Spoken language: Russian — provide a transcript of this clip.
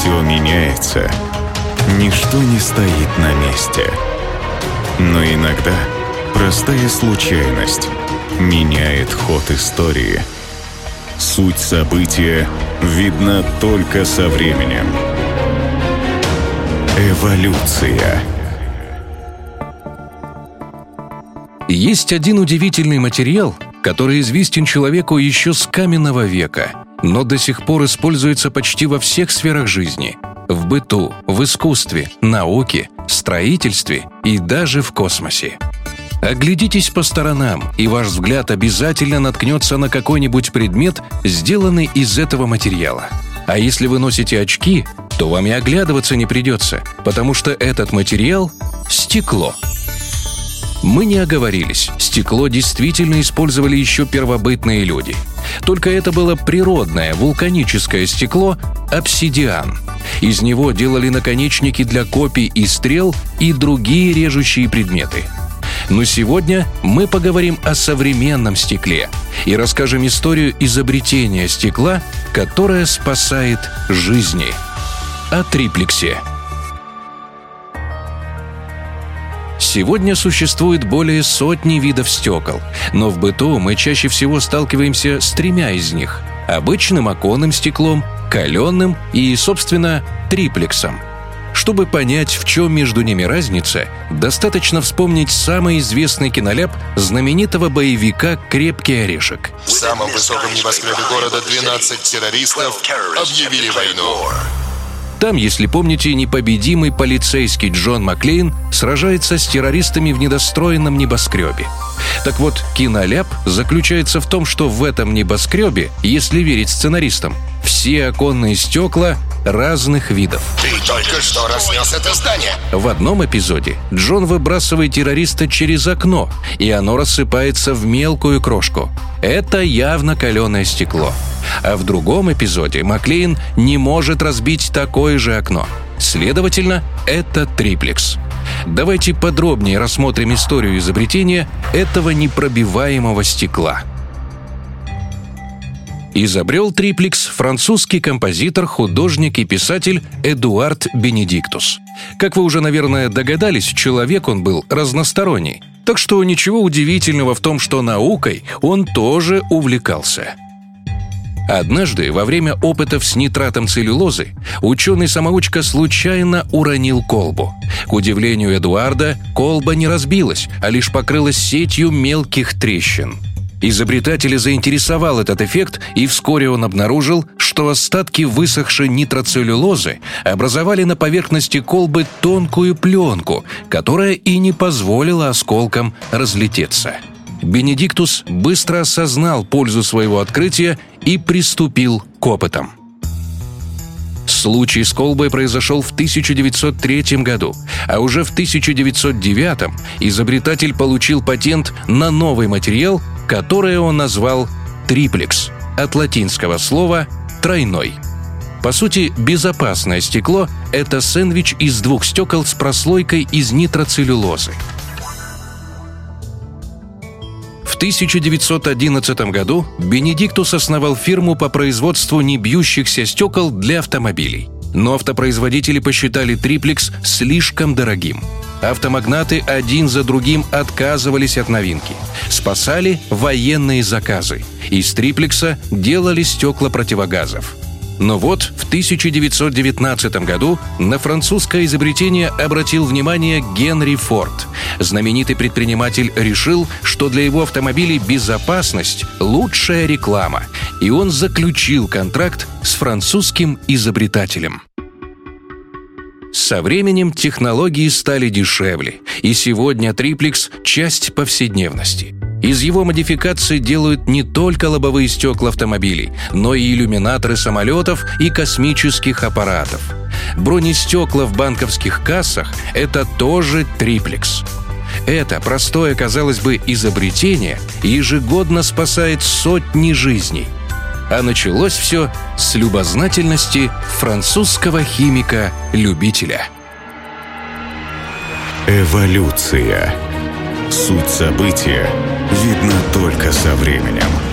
Все меняется. Ничто не стоит на месте. Но иногда простая случайность меняет ход истории. Суть события видна только со временем. Эволюция. Есть один удивительный материал, который известен человеку еще с каменного века, но до сих пор используется почти во всех сферах жизни – в быту, в искусстве, науке, строительстве и даже в космосе. Оглядитесь по сторонам, и ваш взгляд обязательно наткнется на какой-нибудь предмет, сделанный из этого материала. А если вы носите очки, то вам и оглядываться не придется, потому что этот материал – стекло. Мы не оговорились, стекло действительно использовали еще первобытные люди. Только это было природное вулканическое стекло – обсидиан. Из него делали наконечники для копий и стрел и другие режущие предметы. Но сегодня мы поговорим о современном стекле и расскажем историю изобретения стекла, которое спасает жизни. О триплексе – Сегодня существует более сотни видов стекол, но в быту мы чаще всего сталкиваемся с тремя из них – обычным оконным стеклом, каленым и, собственно, триплексом. Чтобы понять, в чем между ними разница, достаточно вспомнить самый известный киноляп знаменитого боевика «Крепкий орешек». В самом высоком небоскребе города 12 террористов объявили войну. Там, если помните, непобедимый полицейский Джон Маклейн сражается с террористами в недостроенном небоскребе. Так вот, киноляп заключается в том, что в этом небоскребе, если верить сценаристам, все оконные стекла разных видов. Ты только что разнес это здание. В одном эпизоде Джон выбрасывает террориста через окно, и оно рассыпается в мелкую крошку. Это явно каленое стекло. А в другом эпизоде Маклейн не может разбить такое же окно. Следовательно, это триплекс. Давайте подробнее рассмотрим историю изобретения этого непробиваемого стекла. Изобрел триплекс французский композитор, художник и писатель Эдуард Бенедиктус. Как вы уже, наверное, догадались, человек он был разносторонний. Так что ничего удивительного в том, что наукой он тоже увлекался. Однажды, во время опытов с нитратом целлюлозы, ученый-самоучка случайно уронил колбу. К удивлению Эдуарда, колба не разбилась, а лишь покрылась сетью мелких трещин. Изобретателя заинтересовал этот эффект, и вскоре он обнаружил, что остатки высохшей нитроцеллюлозы образовали на поверхности колбы тонкую пленку, которая и не позволила осколкам разлететься. Бенедиктус быстро осознал пользу своего открытия и приступил к опытам. Случай с колбой произошел в 1903 году, а уже в 1909 изобретатель получил патент на новый материал, который он назвал триплекс, от латинского слова «тройной». По сути, безопасное стекло – это сэндвич из двух стекол с прослойкой из нитроцеллюлозы – 1911 году Бенедиктус основал фирму по производству небьющихся стекол для автомобилей. Но автопроизводители посчитали триплекс слишком дорогим. Автомагнаты один за другим отказывались от новинки. Спасали военные заказы. Из триплекса делали стекла противогазов. Но вот в 1919 году на французское изобретение обратил внимание Генри Форд. Знаменитый предприниматель решил, что для его автомобилей безопасность – лучшая реклама, и он заключил контракт с французским изобретателем. Со временем технологии стали дешевле, и сегодня триплекс – часть повседневности – из его модификации делают не только лобовые стекла автомобилей, но и иллюминаторы самолетов и космических аппаратов. Бронестекла в банковских кассах – это тоже триплекс. Это простое, казалось бы, изобретение ежегодно спасает сотни жизней. А началось все с любознательности французского химика-любителя. Эволюция. Суть события видна только со временем.